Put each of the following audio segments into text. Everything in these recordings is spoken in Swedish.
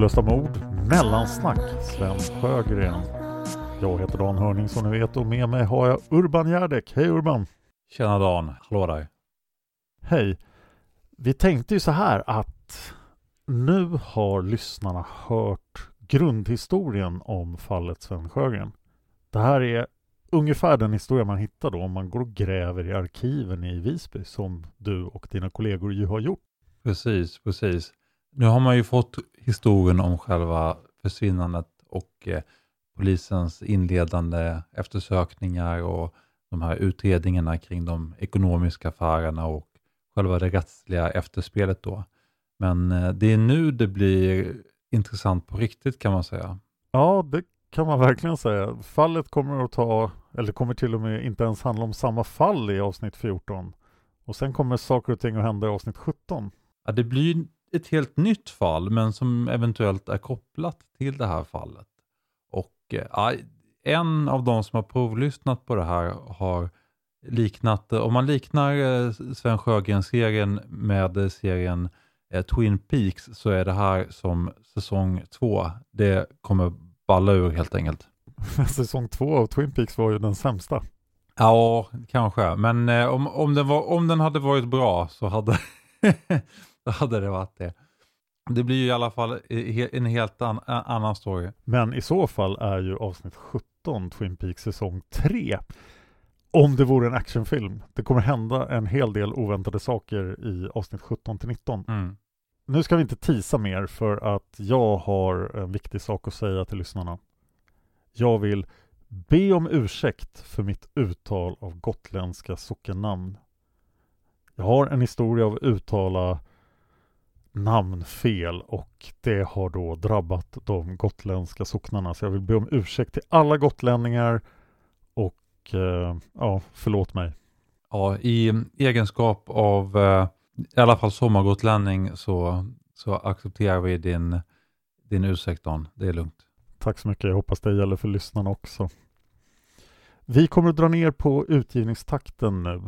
Olösta mord, mellansnack, Sven Sjögren. Jag heter Dan Hörning som ni vet och med mig har jag Urban Järdek. Hej Urban! Tjena Dan, hallå där. Hej! Vi tänkte ju så här att nu har lyssnarna hört grundhistorien om fallet Sven Sjögren. Det här är ungefär den historia man hittar då om man går och gräver i arkiven i Visby som du och dina kollegor ju har gjort. Precis, precis. Nu har man ju fått historien om själva försvinnandet och eh, polisens inledande eftersökningar och de här utredningarna kring de ekonomiska affärerna och själva det rättsliga efterspelet då. Men eh, det är nu det blir intressant på riktigt kan man säga. Ja, det kan man verkligen säga. Fallet kommer att ta, eller kommer till och med inte ens handla om samma fall i avsnitt 14. Och sen kommer saker och ting att hända i avsnitt 17. Ja, det blir ett helt nytt fall, men som eventuellt är kopplat till det här fallet. Och eh, en av de som har provlyssnat på det här har liknat, om man liknar eh, Sven Sjögren-serien med eh, serien eh, Twin Peaks så är det här som säsong två. Det kommer balla ur helt enkelt. Säsong två av Twin Peaks var ju den sämsta. Ja, kanske. Men eh, om, om, den var, om den hade varit bra så hade, så hade det varit det. Det blir ju i alla fall en helt an, annan story. Men i så fall är ju avsnitt 17 Twin Peaks säsong 3. Om det vore en actionfilm. Det kommer hända en hel del oväntade saker i avsnitt 17 till 19. Mm. Nu ska vi inte tisa mer för att jag har en viktig sak att säga till lyssnarna. Jag vill be om ursäkt för mitt uttal av gotländska sockennamn. Jag har en historia av att uttala namnfel och det har då drabbat de gotländska socknarna. Så jag vill be om ursäkt till alla gotlänningar och eh, ja, förlåt mig. Ja, i egenskap av eh, i alla fall sommargotlänning så, så accepterar vi din, din ursäkt Dan. Det är lugnt. Tack så mycket. Jag hoppas det gäller för lyssnarna också. Vi kommer att dra ner på utgivningstakten nu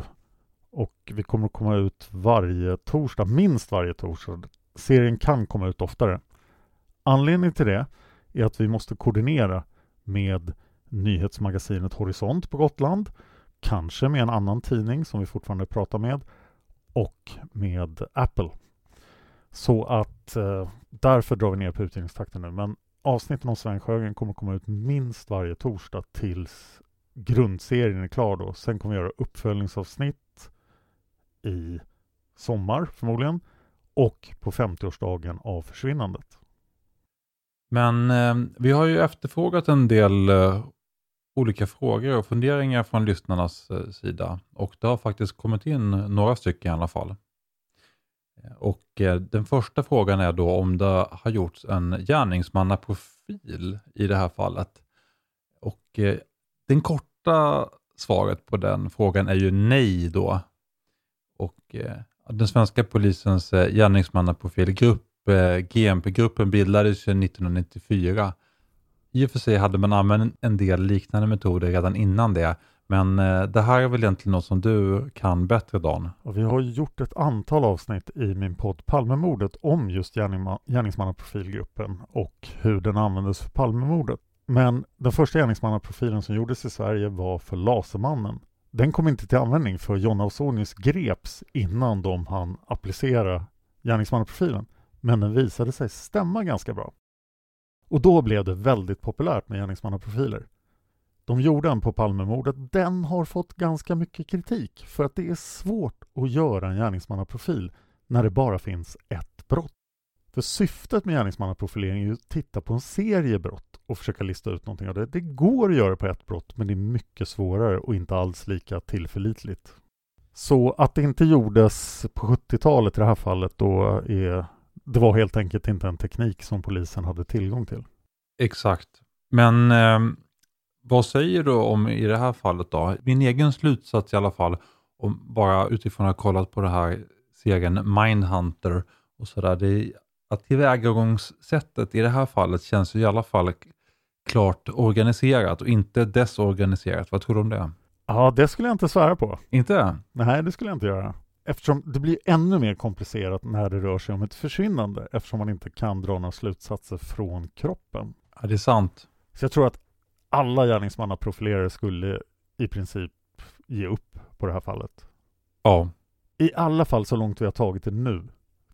och vi kommer att komma ut varje torsdag, minst varje torsdag. Serien kan komma ut oftare. Anledningen till det är att vi måste koordinera med nyhetsmagasinet Horisont på Gotland kanske med en annan tidning som vi fortfarande pratar med och med Apple. Så att eh, därför drar vi ner på utgivningstakten nu. Men avsnitten om Sven Sjögren kommer komma ut minst varje torsdag tills grundserien är klar då. Sen kommer vi göra uppföljningsavsnitt i sommar förmodligen och på 50-årsdagen av försvinnandet. Men eh, vi har ju efterfrågat en del eh, olika frågor och funderingar från lyssnarnas eh, sida och det har faktiskt kommit in några stycken i alla fall. Eh, och eh, den första frågan är då om det har gjorts en gärningsmannaprofil i det här fallet. Och eh, den korta svaret på den frågan är ju nej då. Och eh, den svenska polisens eh, gärningsmannaprofilgrupp, eh, GMP-gruppen bildades ju 1994. I och för sig hade man använt en del liknande metoder redan innan det, men eh, det här är väl egentligen något som du kan bättre Dan? Och vi har ju gjort ett antal avsnitt i min podd Palmemordet om just gärningsmannaprofilgruppen och hur den användes för Palmemordet. Men den första gärningsmannaprofilen som gjordes i Sverige var för Lasermannen. Den kom inte till användning för John Ausonius greps innan de hann applicera gärningsmannaprofilen. Men den visade sig stämma ganska bra. Och då blev det väldigt populärt med gärningsmannaprofiler. De gjorde en på Palmemordet. Den har fått ganska mycket kritik för att det är svårt att göra en gärningsmannaprofil när det bara finns ett brott. För syftet med gärningsmannaprofilering är ju att titta på en serie brott och försöka lista ut någonting av det. Det går att göra på ett brott men det är mycket svårare och inte alls lika tillförlitligt. Så att det inte gjordes på 70-talet i det här fallet då är det var helt enkelt inte en teknik som polisen hade tillgång till. Exakt. Men eh, vad säger du om i det här fallet då? Min egen slutsats i alla fall, om bara utifrån att ha kollat på det här serien Mindhunter och sådär, det att tillvägagångssättet i det här fallet känns i alla fall klart organiserat och inte desorganiserat. Vad tror du om det? Ja, det skulle jag inte svära på. Inte? Nej, det skulle jag inte göra. Eftersom det blir ännu mer komplicerat när det rör sig om ett försvinnande eftersom man inte kan dra några slutsatser från kroppen. Ja, det är sant. Så jag tror att alla gärningsmannaprofilerare skulle i princip ge upp på det här fallet. Ja. I alla fall så långt vi har tagit det nu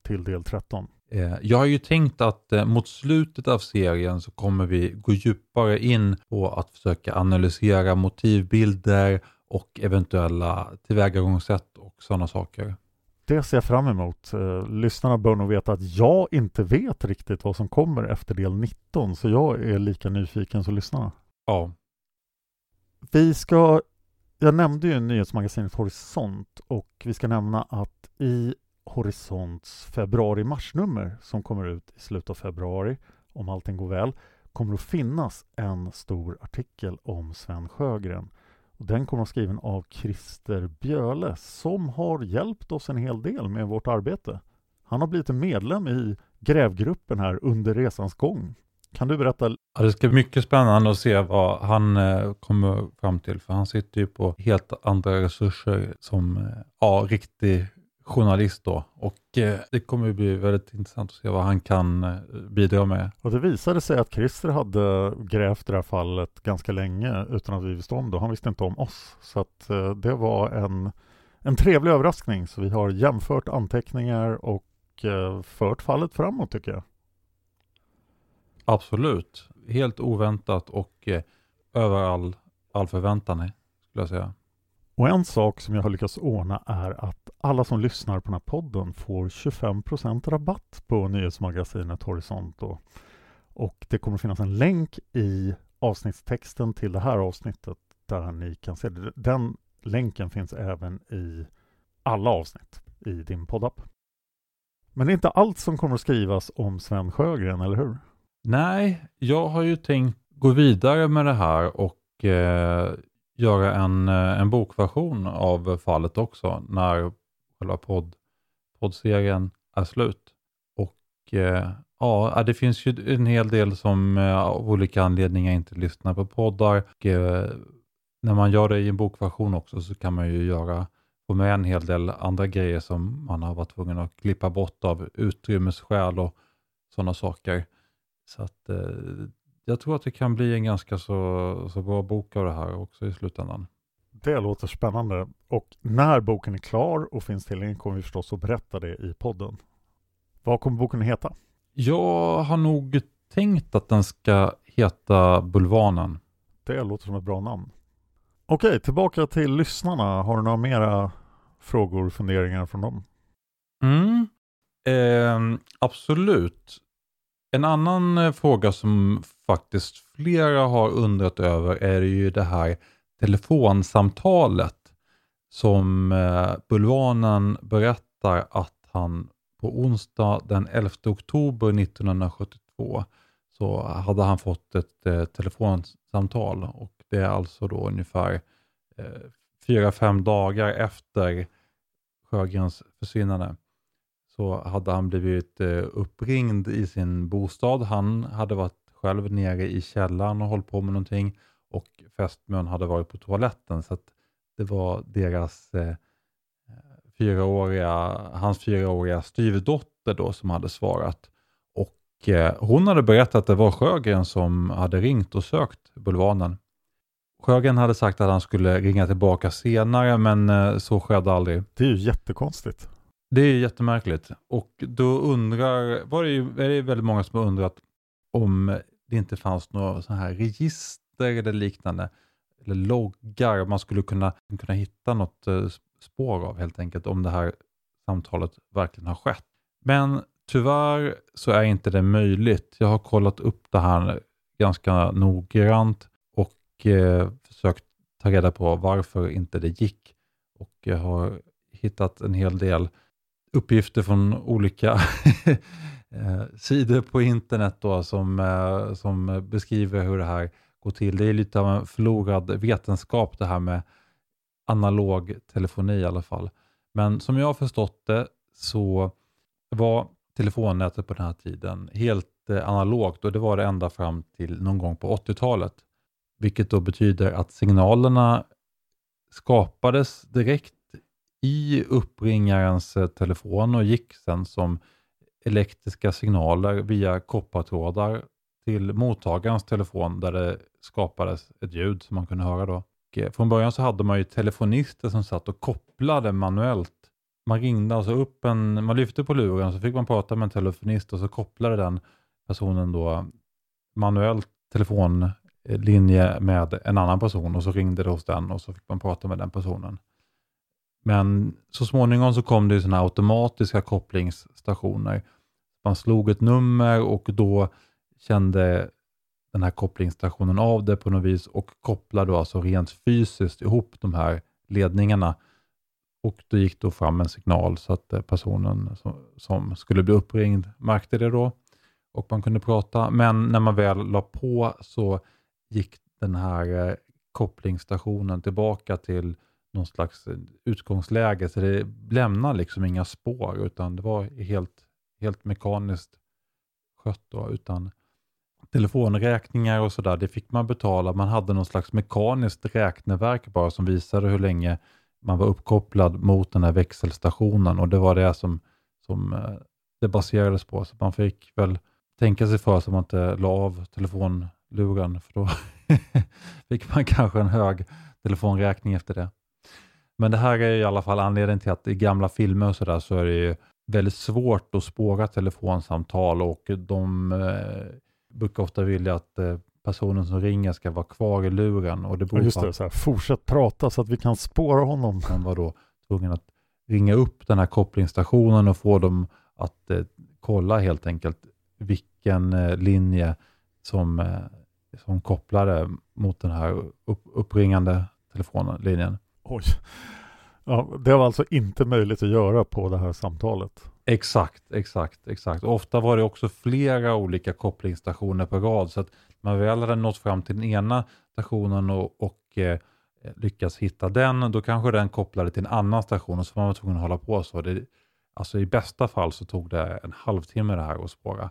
till del 13. Eh, Jag har ju tänkt att eh, mot slutet av serien så kommer vi gå djupare in på att försöka analysera motivbilder och eventuella tillvägagångssätt och sådana saker. Det ser jag fram emot. Eh, Lyssnarna bör nog veta att jag inte vet riktigt vad som kommer efter del 19 så jag är lika nyfiken som lyssnarna. Ja, Vi ska, jag nämnde ju nyhetsmagasinet Horisont och vi ska nämna att i Horisonts februari-marsnummer som kommer ut i slutet av februari, om allting går väl, kommer att finnas en stor artikel om Sven Sjögren. Och den kommer att skriven av Christer Bjöle som har hjälpt oss en hel del med vårt arbete. Han har blivit en medlem i grävgruppen här under resans gång. Kan du berätta Ja, det ska bli mycket spännande att se vad han eh, kommer fram till, för han sitter ju på helt andra resurser som eh, ja, riktig journalist då. Och eh, det kommer bli väldigt intressant att se vad han kan eh, bidra med. Och det visade sig att Christer hade grävt det här fallet ganska länge utan att vi visste om det. Han visste inte om oss. Så att eh, det var en, en trevlig överraskning. Så vi har jämfört anteckningar och fört fallet framåt tycker jag. Absolut. Helt oväntat och över all, all förväntan skulle jag säga. Och en sak som jag har lyckats ordna är att alla som lyssnar på den här podden får 25% rabatt på nyhetsmagasinet Horisont. Och det kommer finnas en länk i avsnittstexten till det här avsnittet där ni kan se det. Den länken finns även i alla avsnitt i din poddapp. Men det är inte allt som kommer att skrivas om Sven Sjögren, eller hur? Nej, jag har ju tänkt gå vidare med det här och eh, göra en, eh, en bokversion av fallet också när själva podd, poddserien är slut. Och eh, ja, äh, det finns ju en hel del som eh, av olika anledningar inte lyssnar på poddar. Och, eh, när man gör det i en bokversion också så kan man ju göra få med en hel del andra grejer som man har varit tvungen att klippa bort av utrymmesskäl och sådana saker. Så att eh, jag tror att det kan bli en ganska så, så bra bok av det här också i slutändan. Det låter spännande. Och när boken är klar och finns tillgänglig kommer vi förstås att berätta det i podden. Vad kommer boken att heta? Jag har nog tänkt att den ska heta Bulvanen. Det låter som ett bra namn. Okej, tillbaka till lyssnarna. Har du några mera frågor, funderingar från dem? Mm. Eh, absolut. En annan eh, fråga som faktiskt flera har undrat över är ju det här telefonsamtalet som eh, Bulvanen berättar att han på onsdag den 11 oktober 1972 så hade han fått ett eh, telefonsamtal och det är alltså då ungefär eh, fyra, fem dagar efter Sjögrens försvinnande så hade han blivit eh, uppringd i sin bostad. Han hade varit själv nere i källaren och hållit på med någonting och fästmön hade varit på toaletten så att det var deras eh, fyraåriga, hans fyraåriga styvdotter då som hade svarat. Och eh, hon hade berättat att det var Sjögren som hade ringt och sökt Bulvanen. Sjögren hade sagt att han skulle ringa tillbaka senare men eh, så skedde aldrig. Det är ju jättekonstigt. Det är jättemärkligt. Och då undrar, var det, ju, är det väldigt många som har undrat om det inte fanns några sådana här register eller liknande, eller loggar man skulle kunna, kunna hitta något eh, spår av helt enkelt om det här samtalet verkligen har skett. Men tyvärr så är inte det möjligt. Jag har kollat upp det här ganska noggrant och eh, försökt ta reda på varför inte det gick. Och jag har hittat en hel del uppgifter från olika eh, sidor på internet då, som, eh, som beskriver hur det här går till. Det är lite av en förlorad vetenskap det här med analog telefoni i alla fall. Men som jag har förstått det så var telefonnätet på den här tiden helt eh, analogt och det var det ända fram till någon gång på 80-talet. Vilket då betyder att signalerna skapades direkt i uppringarens eh, telefon och gick sen som elektriska signaler via koppartrådar till mottagarens telefon där det skapades ett ljud som man kunde höra då. Och eh, från början så hade man ju telefonister som satt och kopplade manuellt. Man ringde alltså upp en, man lyfte på luren så fick man prata med en telefonist och så kopplade den personen då manuellt telefonlinje med en annan person och så ringde det hos den och så fick man prata med den personen. Men så småningom så kom det ju sådana automatiska kopplingsstationer. Man slog ett nummer och då kände den här kopplingsstationen av det på något vis och kopplade då alltså rent fysiskt ihop de här ledningarna. Och då gick då fram en signal så att eh, personen som, som skulle bli uppringd märkte det då och man kunde prata. Men när man väl la på så gick den här eh, kopplingsstationen tillbaka till någon slags eh, utgångsläge, så det lämnar liksom inga spår, utan det var helt, helt mekaniskt skött då, utan telefonräkningar och sådär, det fick man betala. Man hade någon slags mekaniskt räkneverk bara som visade hur länge man var uppkopplad mot den här växelstationen och det var det som, som eh, det baserades på. Så man fick väl tänka sig för så man inte la av telefonluren, för då fick man kanske en hög telefonräkning efter det. Men det här är i alla fall anledningen till att i gamla filmer och sådär så är det ju väldigt svårt att spåra telefonsamtal och de eh, brukar ofta vilja att eh, personen som ringer ska vara kvar i luren. Och det beror Just på det, så här, fortsätt prata så att vi kan spåra honom. att man var då tvungen att ringa upp den här kopplingsstationen och få dem att eh, kolla helt enkelt vilken eh, linje som, eh, som kopplade mot den här upp, uppringande telefonlinjen. Oj. Ja, det var alltså inte möjligt att göra på det här samtalet. Exakt, exakt, exakt. Och ofta var det också flera olika kopplingsstationer på rad så att man väl hade nått fram till den ena stationen och, och eh, lyckats hitta den, då kanske den kopplade till en annan station och så var man tvungen att hålla på så. Det, alltså i bästa fall så tog det en halvtimme det här att spåra.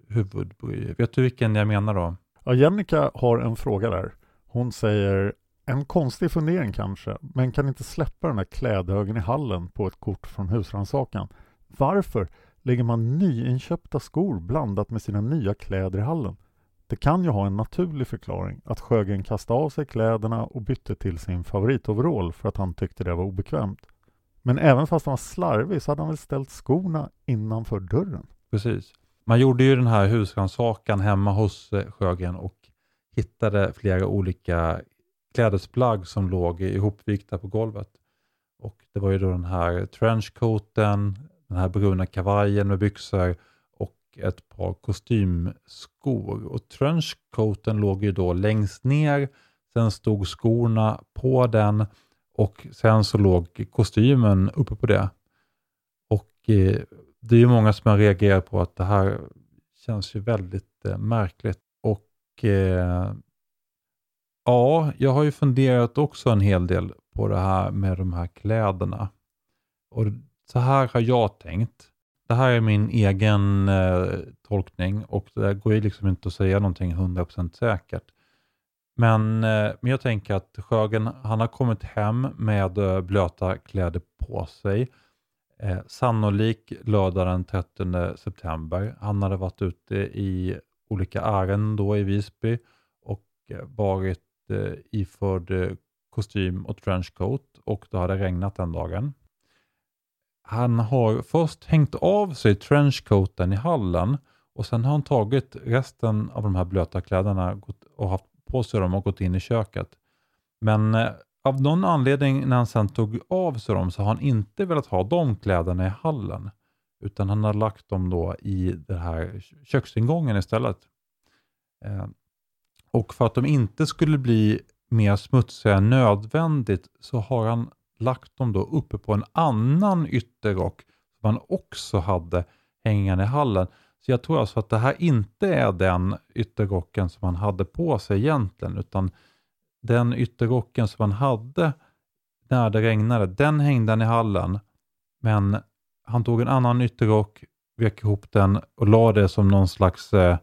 huvudbry. Vet du vilken jag menar då? Ja, Jennica har en fråga där. Hon säger en konstig fundering kanske, men kan inte släppa den här klädhögen i hallen på ett kort från husrannsakan. Varför lägger man nyinköpta skor blandat med sina nya kläder i hallen? Det kan ju ha en naturlig förklaring att Sjögren kastade av sig kläderna och bytte till sin favoritoverall för att han tyckte det var obekvämt. Men även fast han var slarvig så hade han väl ställt skorna innanför dörren? Precis. Man gjorde ju den här husrannsakan hemma hos eh, Sjögren och hittade flera olika klädesplagg som låg ihopvikta på golvet. Och Det var ju då den här trenchcoaten, den här bruna kavajen med byxor och ett par kostymskor. Och trenchcoaten låg ju då längst ner, sen stod skorna på den och sen så låg kostymen uppe på det. Och eh, det är ju många som har reagerat på att det här känns ju väldigt eh, märkligt. Och eh, ja, jag har ju funderat också en hel del på det här med de här kläderna. Och så här har jag tänkt. Det här är min egen eh, tolkning och det går ju liksom inte att säga någonting 100% säkert. Men, eh, men jag tänker att Sjögren, han har kommit hem med eh, blöta kläder på sig. Eh, sannolik lördag den 13 september. Han hade varit ute i olika ärenden då i Visby och eh, varit eh, iförd eh, kostym och trenchcoat och det hade regnat den dagen. Han har först hängt av sig trenchcoaten i hallen och sen har han tagit resten av de här blöta kläderna och haft på sig dem och gått in i köket. Men eh, av någon anledning när han sen tog av sig dem så har han inte velat ha de kläderna i hallen. Utan han har lagt dem då i den här köksingången istället. Eh, och för att de inte skulle bli mer smutsiga än nödvändigt så har han lagt dem då uppe på en annan ytterrock som han också hade hängande i hallen. Så jag tror alltså att det här inte är den ytterrocken som han hade på sig egentligen, utan den ytterrocken som han hade när det regnade, den hängde han i hallen. Men han tog en annan ytterrock, vek ihop den och la det som någon slags eh,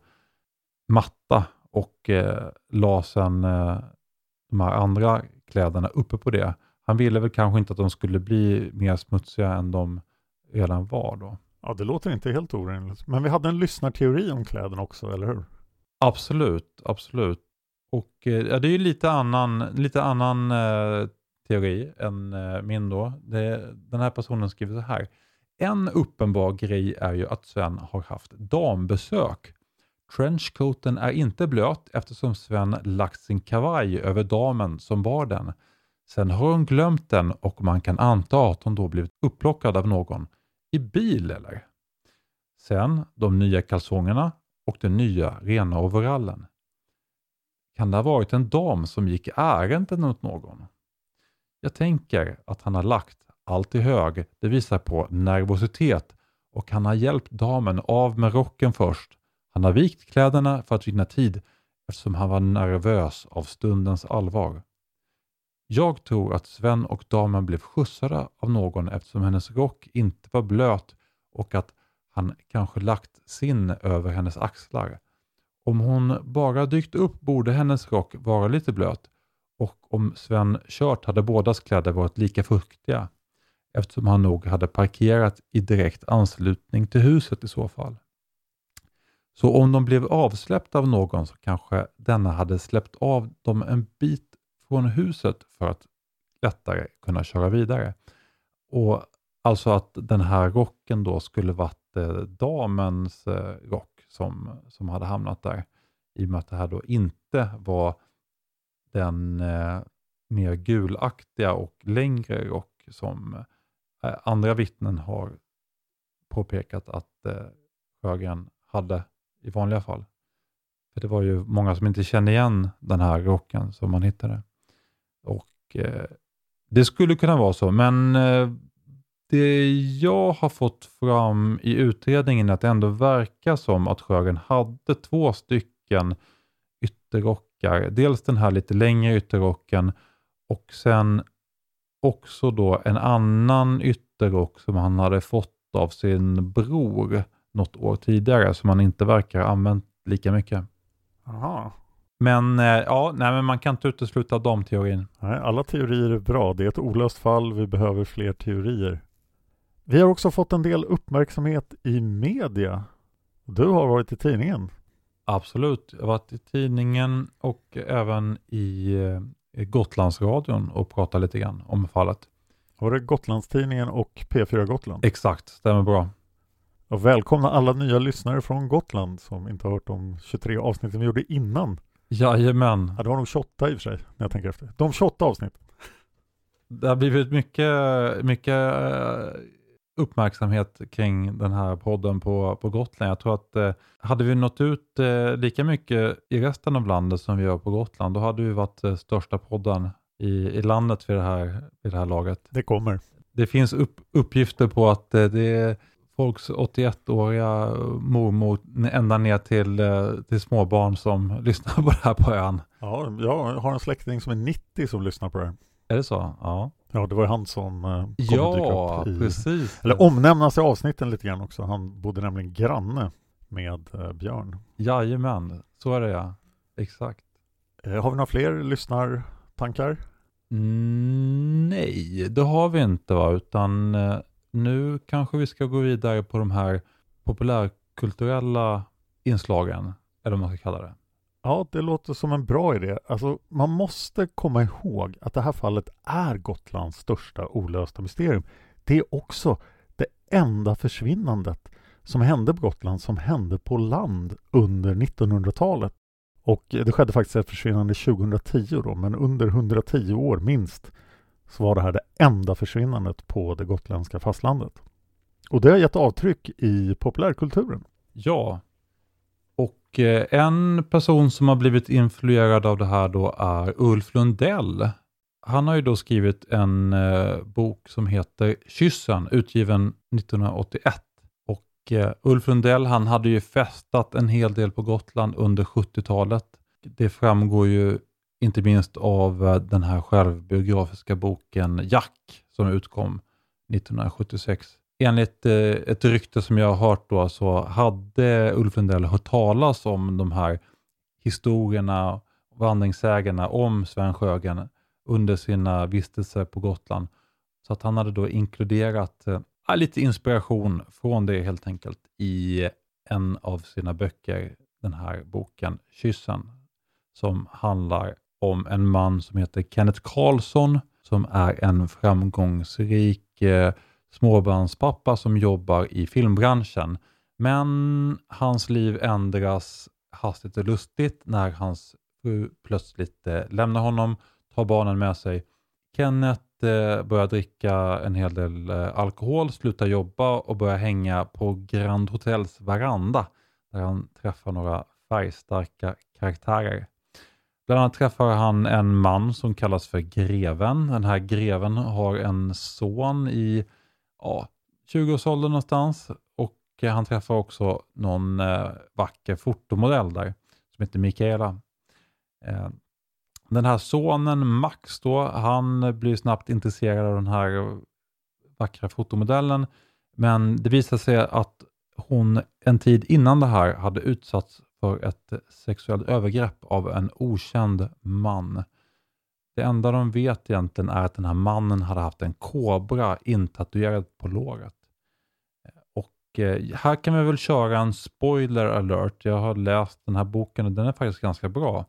matta och eh, la sen eh, de här andra kläderna uppe på det. Han ville väl kanske inte att de skulle bli mer smutsiga än de redan var då. Ja, det låter inte helt orimligt. Men vi hade en lyssnarteori om kläderna också, eller hur? Absolut, absolut. Och eh, ja, det är ju lite annan, lite annan eh, teori än eh, min då. Det, den här personen skriver så här. En uppenbar grej är ju att Sven har haft dambesök. Trenchcoaten är inte blöt eftersom Sven lagt sin kavaj över damen som bar den. Sen har hon glömt den och man kan anta att hon då blivit upplockad av någon. I bil eller? Sen de nya kalsongerna och den nya rena overallen. Kan det ha varit en dam som gick ärenden åt någon? Jag tänker att han har lagt allt i hög. Det visar på nervositet och han har hjälpt damen av med rocken först. Han har vikt kläderna för att vinna tid eftersom han var nervös av stundens allvar. Jag tror att Sven och damen blev skjutsade av någon eftersom hennes rock inte var blöt och att han kanske lagt sin över hennes axlar. Om hon bara dykt upp borde hennes rock vara lite blöt och om Sven kört hade bådas kläder varit lika fuktiga eftersom han nog hade parkerat i direkt anslutning till huset i så fall. Så om de blev avsläppta av någon så kanske denna hade släppt av dem en bit från huset för att lättare kunna köra vidare. Och Alltså att den här rocken då skulle varit eh, damens eh, rock som, som hade hamnat där. I och med att det här då inte var den eh, mer gulaktiga och längre rock som eh, andra vittnen har påpekat att eh, Sjögren hade i vanliga fall. För det var ju många som inte kände igen den här rocken som man hittade. Och eh, Det skulle kunna vara så, men eh, det jag har fått fram i utredningen är att det ändå verkar som att Sjögren hade två stycken ytterrockar. Dels den här lite längre ytterrocken och sen också då en annan ytterrock som han hade fått av sin bror något år tidigare som han inte verkar ha använt lika mycket. Aha. Men eh, ja, nej, men man kan inte utesluta de teorin. Nej, alla teorier är bra. Det är ett olöst fall. Vi behöver fler teorier. Vi har också fått en del uppmärksamhet i media. Du har varit i tidningen. Absolut. Jag har varit i tidningen och även i eh, Gotlandsradion och pratat lite grann om fallet. Var det Gotlandstidningen och P4 Gotland? Exakt, stämmer bra. Och välkomna alla nya lyssnare från Gotland som inte har hört de 23 avsnitten vi gjorde innan. Jajamän. Ja, det var nog 28 i och för sig, när jag tänker efter. De 28 avsnitt. Det har blivit mycket, mycket eh, uppmärksamhet kring den här podden på, på Gotland. Jag tror att eh, hade vi nått ut eh, lika mycket i resten av landet som vi gör på Gotland, då hade vi varit eh, största podden i, i landet vid det, här, vid det här laget. Det kommer. Det finns upp, uppgifter på att eh, det är folks 81-åriga mormor ända ner till, eh, till småbarn som lyssnar på det här på ön. Ja, jag har en släkting som är 90 som lyssnar på det här. Är det så? Ja. Ja, det var ju han som eh, dyka Ja, upp i, precis. Eller omnämnas i avsnitten lite grann också. Han bodde nämligen granne med eh, Björn. Jajamän, så är det ja. Exakt. Eh, har vi några fler lyssnartankar? Mm, nej, det har vi inte va, utan eh, nu kanske vi ska gå vidare på de här populärkulturella inslagen, eller vad man ska kalla det. Ja, det låter som en bra idé. Alltså, man måste komma ihåg att det här fallet är Gotlands största olösta mysterium. Det är också det enda försvinnandet som hände på Gotland som hände på land under 1900-talet. Och det skedde faktiskt ett försvinnande 2010 då, men under 110 år minst så var det här det enda försvinnandet på det gotländska fastlandet. Och det har gett avtryck i populärkulturen. Ja, och eh, en person som har blivit influerad av det här då är Ulf Lundell. Han har ju då skrivit en eh, bok som heter Kyssen, utgiven 1981. Och eh, Ulf Lundell han hade ju festat en hel del på Gotland under 70-talet. Det framgår ju inte minst av den här självbiografiska boken Jack som utkom 1976. Enligt eh, ett rykte som jag har hört då så hade Ulf Lundell hört talas om de här historierna, vandringssägarna om Sven Sjögren under sina vistelser på Gotland. Så att han hade då inkluderat eh, lite inspiration från det helt enkelt i en av sina böcker, den här boken Kyssen, som handlar om en man som heter Kenneth Karlsson som är en framgångsrik eh, småbarnspappa som jobbar i filmbranschen. Men hans liv ändras hastigt och lustigt när hans fru plötsligt eh, lämnar honom, tar barnen med sig. Kenneth eh, börjar dricka en hel del eh, alkohol, slutar jobba och börjar hänga på Grand Hotels veranda där han träffar några färgstarka karaktärer. Bland annat träffar han en man som kallas för Greven. Den här Greven har en son i ja, 20-årsåldern någonstans och eh, han träffar också någon eh, vacker fotomodell där som heter Mikaela. Eh, den här sonen Max då, han blir snabbt intresserad av den här vackra fotomodellen men det visar sig att hon en tid innan det här hade utsatts för ett sexuellt övergrepp av en okänd man. Det enda de vet egentligen är att den här mannen hade haft en kobra intatuerad på låret. Eh, och eh, här kan vi väl köra en spoiler alert. Jag har läst den här boken och den är faktiskt ganska bra.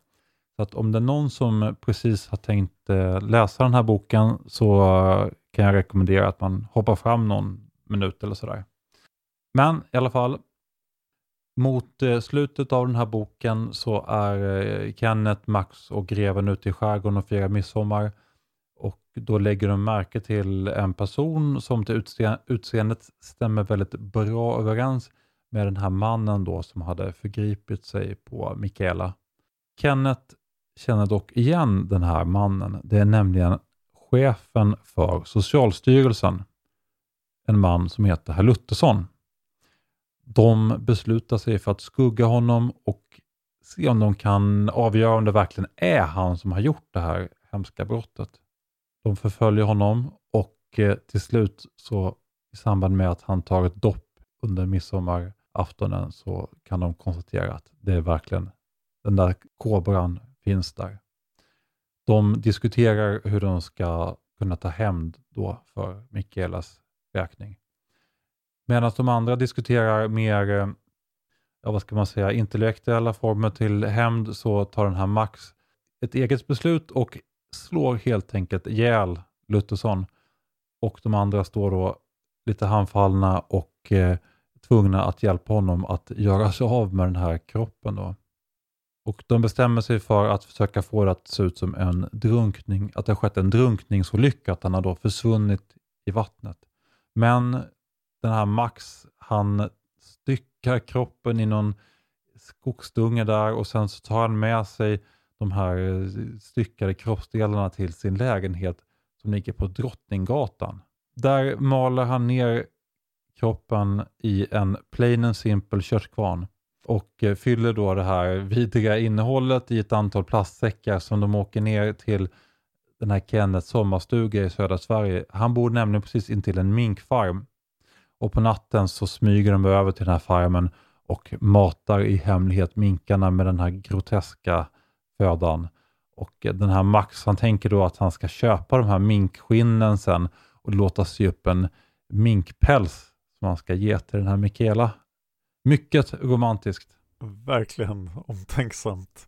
Så att om det är någon som precis har tänkt eh, läsa den här boken så eh, kan jag rekommendera att man hoppar fram någon minut eller sådär. Men i alla fall, mot eh, slutet av den här boken så är eh, Kenneth, Max och greven ute i skärgården och firar midsommar. Och då lägger de märke till en person som till utseendet stämmer väldigt bra överens med den här mannen då som hade förgripit sig på Mikaela. Kenneth känner dock igen den här mannen. Det är nämligen chefen för Socialstyrelsen. En man som heter Herr Luthersson. De beslutar sig för att skugga honom och se om de kan avgöra om det verkligen är han som har gjort det här hemska brottet. De förföljer honom och eh, till slut så i samband med att han tar ett dopp under midsommaraftonen så kan de konstatera att det är verkligen den där kobran finns där. De diskuterar hur de ska kunna ta hämnd då för Mikaelas räkning. Medan de andra diskuterar mer, eh, ja, vad ska man säga, intellektuella former till hämnd så tar den här Max ett eget beslut och slår helt enkelt ihjäl Luthersson. Och de andra står då lite handfallna och eh, tvungna att hjälpa honom att göra sig av med den här kroppen. Då. Och De bestämmer sig för att försöka få det att se ut som en drunkning, att det har skett en drunkningsolycka, att han har då försvunnit i vattnet. Men den här Max, han styckar kroppen i någon skogsdunge där och sen så tar han med sig de här eh, styckade kroppsdelarna till sin lägenhet som ligger på Drottninggatan. Där maler han ner kroppen i en plain and simple köttkvarn och eh, fyller då det här vidriga innehållet i ett antal plastsäckar som de åker ner till den här Kennets sommarstuga i södra Sverige. Han bor nämligen precis intill en minkfarm och på natten så smyger de över till den här farmen och matar i hemlighet minkarna med den här groteska födan. Och den här Max, han tänker då att han ska köpa de här minkskinnen sen och låta sy upp en minkpäls som han ska ge till den här Mikaela. Mycket romantiskt. Verkligen omtänksamt.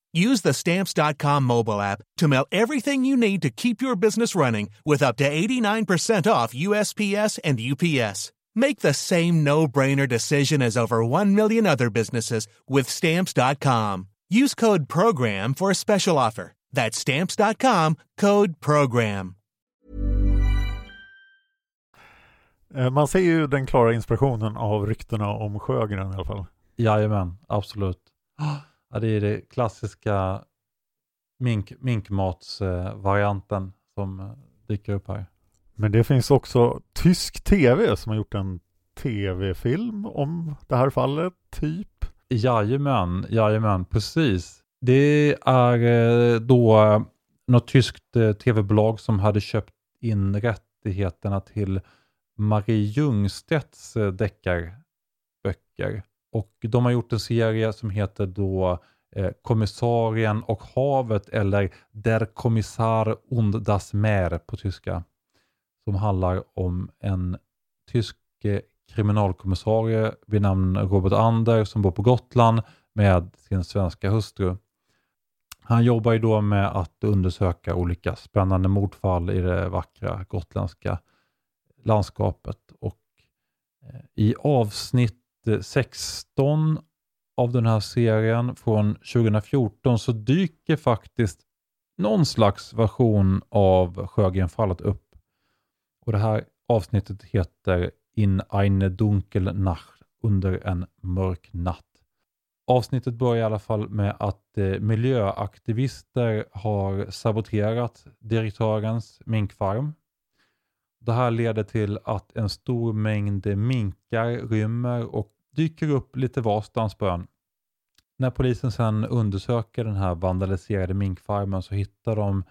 Use the stamps.com mobile app to mail everything you need to keep your business running with up to 89% off USPS and UPS. Make the same no-brainer decision as over 1 million other businesses with Stamps.com. Use code PROGRAM for a special offer. That's Stamps.com, code PROGRAM. Eh, Man ser ju den klara inspirationen av ryktena om Sjögren i alla fall. Jajamän, absolut. Ja, det är det klassiska mink, minkmatsvarianten som eh, dyker upp här. Men det finns också tysk tv som har gjort en tv-film om det här fallet, typ. Jajamän, jajamän, precis. Det är eh, då något tyskt eh, tv-bolag som hade köpt in rättigheterna till Marie Ljungstedts eh, deckarböcker. Och de har gjort en serie som heter då eh, Kommissarien och havet eller Der Kommissar und das Meer på tyska. Som handlar om en tysk eh, kriminalkommissarie vid namn Robert Ander som bor på Gotland med sin svenska hustru. Han jobbar ju då med att undersöka olika spännande mordfall i det vackra gotländska landskapet. Och eh, I avsnitt 16 av den här serien från 2014 så dyker faktiskt någon slags version av Sjögrenfallet upp. Och Det här avsnittet heter In eine dunkel Nacht, under en mörk natt. Avsnittet börjar i alla fall med att eh, miljöaktivister har saboterat direktörens minkfarm. Det här leder till att en stor mängd minkar rymmer och dyker upp lite varstans på ön. När polisen sedan undersöker den här vandaliserade minkfarmen så hittar de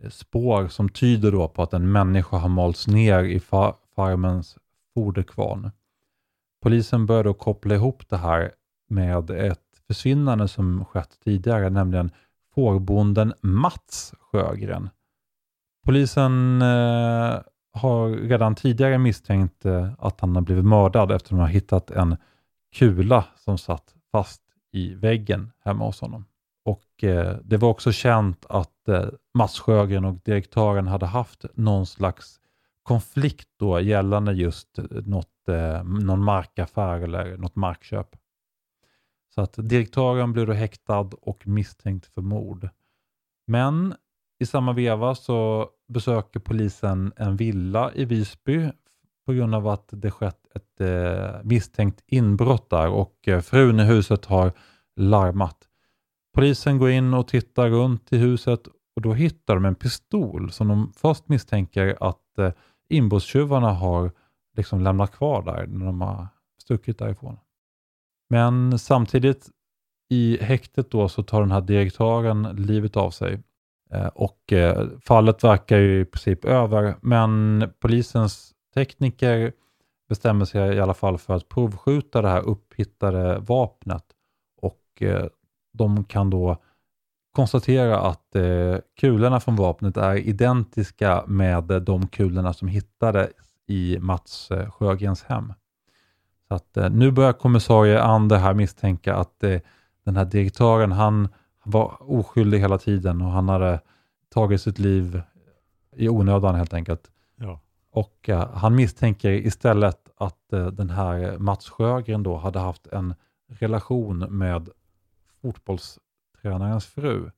eh, spår som tyder då på att en människa har malts ner i fa- farmens foderkvarn. Polisen börjar då koppla ihop det här med ett försvinnande som skett tidigare, nämligen fårbonden Mats Sjögren. Polisen eh, har redan tidigare misstänkt eh, att han har blivit mördad eftersom de har hittat en kula som satt fast i väggen hemma hos honom. Och eh, Det var också känt att eh, Mats Sjögren och direktören hade haft någon slags konflikt då gällande just eh, något, eh, någon markaffär eller något markköp. Så att direktören blev då häktad och misstänkt för mord. Men i samma veva så besöker polisen en villa i Visby på grund av att det skett ett eh, misstänkt inbrott där och eh, frun i huset har larmat. Polisen går in och tittar runt i huset och då hittar de en pistol som de först misstänker att eh, inbrottstjuvarna har liksom lämnat kvar där när de har stuckit därifrån. Men samtidigt i häktet då så tar den här direktören livet av sig. Eh, och eh, fallet verkar ju i princip över, men polisens tekniker bestämmer sig i alla fall för att provskjuta det här upphittade vapnet och eh, de kan då konstatera att kulorna från vapnet är identiska med de kulorna som hittades i Mats Sjögrens hem. Så att, nu börjar kommissarie Ander här misstänka att den här direktören, han var oskyldig hela tiden och han hade tagit sitt liv i onödan helt enkelt. Ja. Och eh, han misstänker istället att eh, den här Mats Sjögren då hade haft en relation med fotbollstränarens fru.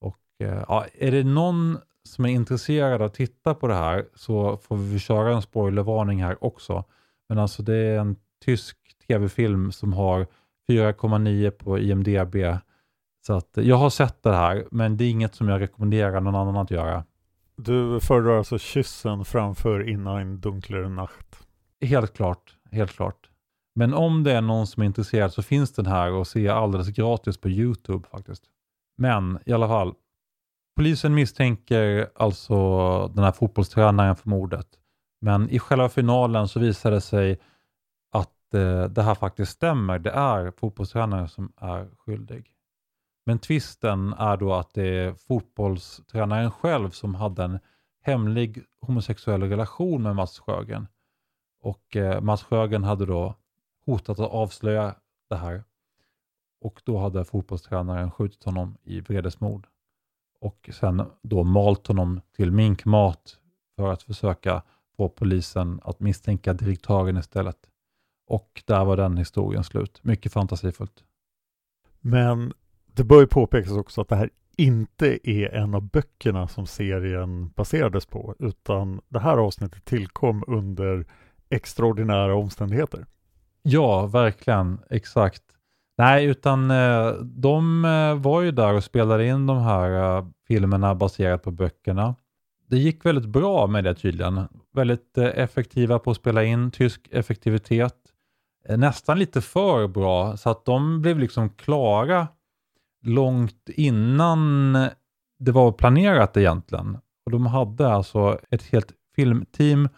Och eh, ja, är det någon som är intresserad av att titta på det här så får vi köra en spoilervarning här också. Men alltså det är en tysk tv-film som har 4,9 på IMDB. Så att jag har sett det här, men det är inget som jag rekommenderar någon annan att göra. Du föredrar alltså kyssen framför innan dunklare nacht. Helt klart, helt klart. Men om det är någon som är intresserad så finns den här och se alldeles gratis på YouTube faktiskt. Men i alla fall, polisen misstänker alltså den här fotbollstränaren för mordet. Men i själva finalen så visar det sig att eh, det här faktiskt stämmer. Det är fotbollstränaren som är skyldig. Men tvisten är då att det är fotbollstränaren själv som hade en hemlig homosexuell relation med Mats Sjögren. Och eh, Mats Sjögren hade då hotat att avslöja det här. Och då hade fotbollstränaren skjutit honom i vredesmod Och sen då malt honom till minkmat för att försöka få polisen att misstänka direktören istället. Och där var den historien slut. Mycket fantasifullt. Men det bör ju påpekas också att det här inte är en av böckerna som serien baserades på, utan det här avsnittet tillkom under extraordinära omständigheter. Ja, verkligen. Exakt. Nej, utan eh, de eh, var ju där och spelade in de här eh, filmerna baserat på böckerna. Det gick väldigt bra med det tydligen. Väldigt effektiva på att spela in, tysk effektivitet. Nästan lite för bra, så att de blev liksom klara långt innan det var planerat egentligen. Och de hade alltså ett helt filmteam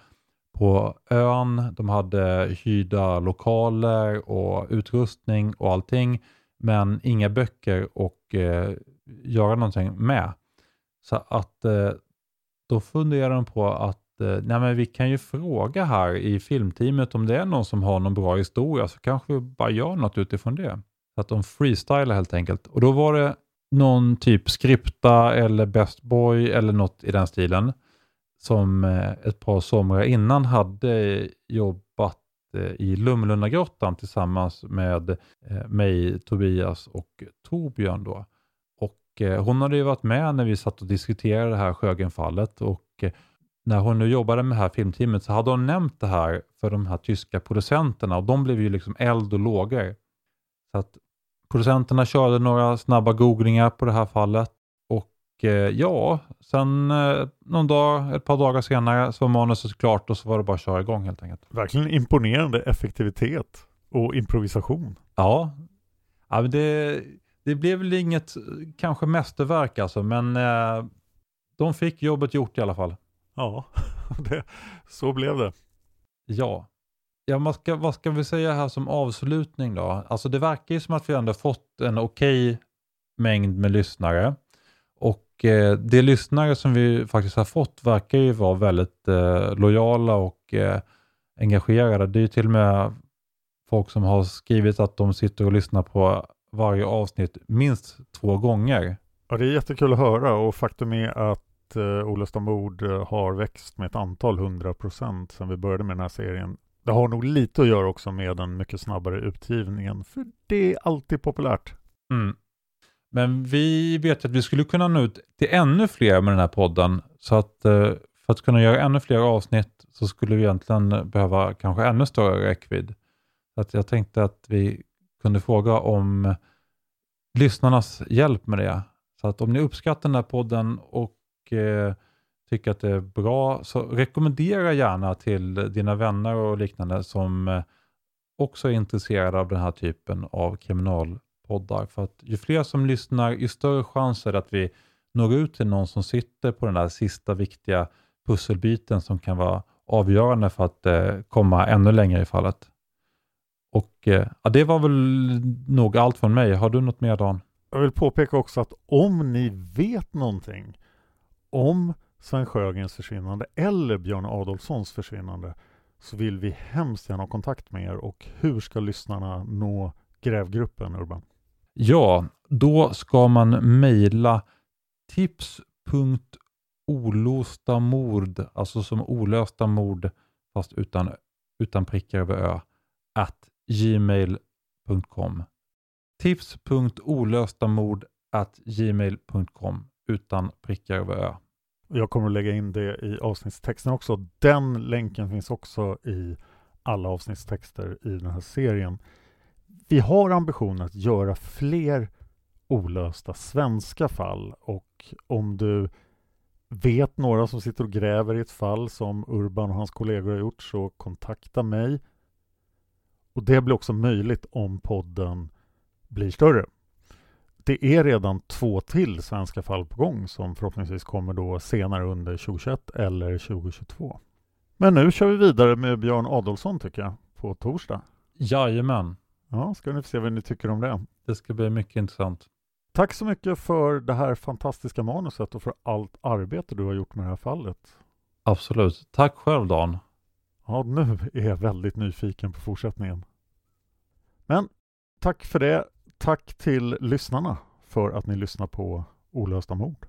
på ön. De hade hyrda lokaler och utrustning och allting, men inga böcker och eh, göra någonting med. Så att eh, då funderar de på att eh, nej men vi kan ju fråga här i filmteamet om det är någon som har någon bra historia så kanske vi bara gör något utifrån det. Så att de freestylar helt enkelt. Och då var det någon typ skripta eller Best Boy eller något i den stilen som eh, ett par somrar innan hade jobbat eh, i Lumlundagrottan tillsammans med eh, mig, Tobias och Torbjörn. Då. Och hon hade ju varit med när vi satt och diskuterade det här Sjögrenfallet och när hon nu jobbade med det här filmteamet så hade hon nämnt det här för de här tyska producenterna och de blev ju liksom eld och lågor. Så att producenterna körde några snabba googlingar på det här fallet och eh, ja, sen eh, någon dag, ett par dagar senare så var manuset klart och så var det bara att köra igång helt enkelt. Verkligen imponerande effektivitet och improvisation. Ja, ja det, det blev väl inget kanske mästerverk alltså, men eh, de fick jobbet gjort i alla fall. Ja, det, så blev det. Ja. Ja, vad ska, vad ska vi säga här som avslutning då? Alltså det verkar ju som att vi ändå fått en okej mängd med lyssnare. Och eh, de lyssnare som vi faktiskt har fått verkar ju vara väldigt eh, lojala och eh, engagerade. Det är ju till och med folk som har skrivit att de sitter och lyssnar på varje avsnitt minst två gånger. Ja, det är jättekul att höra och faktum är att eh, Olösta mord eh, har växt med ett antal hundra procent sedan vi började med den här serien. Det har nog lite att göra också med den mycket snabbare utgivningen, för det är alltid populärt. Mm. Men vi vet att vi skulle kunna nå ut till ännu fler med den här podden. Så att eh, för att kunna göra ännu fler avsnitt så skulle vi egentligen behöva kanske ännu större räckvidd. Så att jag tänkte att vi kunde fråga om lyssnarnas hjälp med det. Så att om ni uppskattar den här podden och eh, tycker att det är bra så rekommendera gärna till dina vänner och liknande som eh, också är intresserade av den här typen av kriminalpoddar. För att ju fler som lyssnar, ju större chans är det att vi når ut till någon som sitter på den där sista viktiga pusselbiten som kan vara avgörande för att eh, komma ännu längre i fallet. Och eh, ja, Det var väl nog allt från mig. Har du något mer Dan? Jag vill påpeka också att om ni vet någonting om Sven Sjögrens försvinnande eller Björn Adolfssons försvinnande så vill vi hemskt gärna ha kontakt med er och hur ska lyssnarna nå grävgruppen Urban? Ja, då ska man mejla tips.olosta mord, alltså som olösta mord fast utan, utan prickar över ö, at gmail.com. Tips.olöstamord at gmail.com utan prickar över ö. Jag kommer att lägga in det i avsnittstexten också. Den länken finns också i alla avsnittstexter i den här serien. Vi har ambitionen att göra fler olösta svenska fall och om du vet några som sitter och gräver i ett fall som Urban och hans kollegor har gjort så kontakta mig. Och det blir också möjligt om podden blir större. Det är redan två till svenska fall på gång som förhoppningsvis kommer då senare under 2021 eller 2022. Men nu kör vi vidare med Björn Adolfsson tycker jag, på torsdag. Jajamän, Ja, ska ni få se vad ni tycker om det. det ska bli mycket intressant. Tack så mycket för det här fantastiska manuset och för allt arbete du har gjort med det här fallet. Absolut. Tack själv Dan. Ja, nu är jag väldigt nyfiken på fortsättningen. Men tack för det. Tack till lyssnarna för att ni lyssnar på Olösta mord.